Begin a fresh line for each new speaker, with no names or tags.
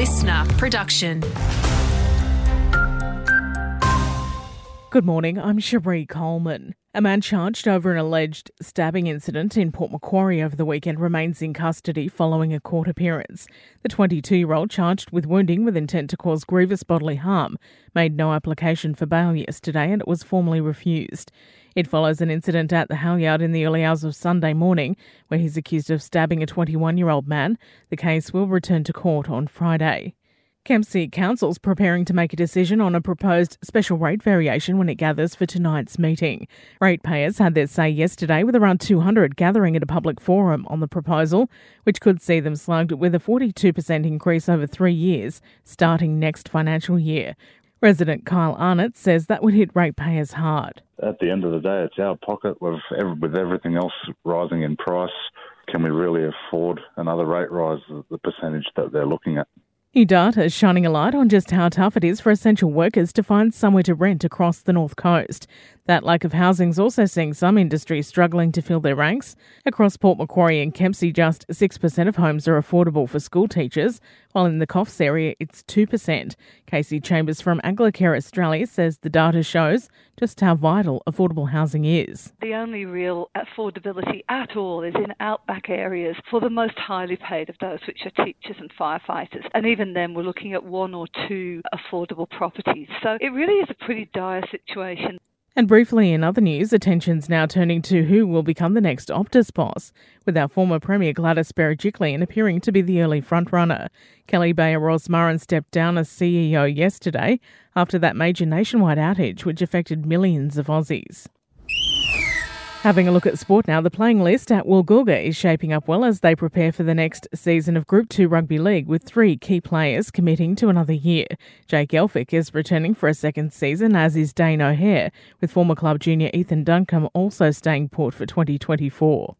listener production.
Good morning, I'm Cherie Coleman. A man charged over an alleged stabbing incident in Port Macquarie over the weekend remains in custody following a court appearance. The 22 year old, charged with wounding with intent to cause grievous bodily harm, made no application for bail yesterday and it was formally refused. It follows an incident at the Halyard in the early hours of Sunday morning where he's accused of stabbing a 21 year old man. The case will return to court on Friday. Kempsey Council's preparing to make a decision on a proposed special rate variation when it gathers for tonight's meeting. Ratepayers had their say yesterday with around 200 gathering at a public forum on the proposal, which could see them slugged with a 42% increase over three years, starting next financial year. Resident Kyle Arnott says that would hit ratepayers hard.
At the end of the day, it's our pocket with, with everything else rising in price. Can we really afford another rate rise, the percentage that they're looking at?
New data is shining a light on just how tough it is for essential workers to find somewhere to rent across the North Coast. That lack of housing is also seeing some industries struggling to fill their ranks. Across Port Macquarie and Kempsey, just 6% of homes are affordable for school teachers, while in the Coffs area it's 2%. Kasy Chambers from Anglicare Australia says the data shows just how vital affordable housing is.
The only real affordability at all is in outback areas for the most highly paid of those, which are teachers and firefighters. And even then, we're looking at one or two affordable properties. So it really is a pretty dire situation.
And briefly in other news, attention's now turning to who will become the next Optus boss, with our former Premier Gladys Berejiklian appearing to be the early frontrunner. Kelly Bayer Rosmarin stepped down as CEO yesterday after that major nationwide outage which affected millions of Aussies. Having a look at sport now, the playing list at Woolgoolga is shaping up well as they prepare for the next season of Group 2 Rugby League with three key players committing to another year. Jake Elphick is returning for a second season, as is Dane O'Hare, with former club junior Ethan Duncombe also staying port for 2024.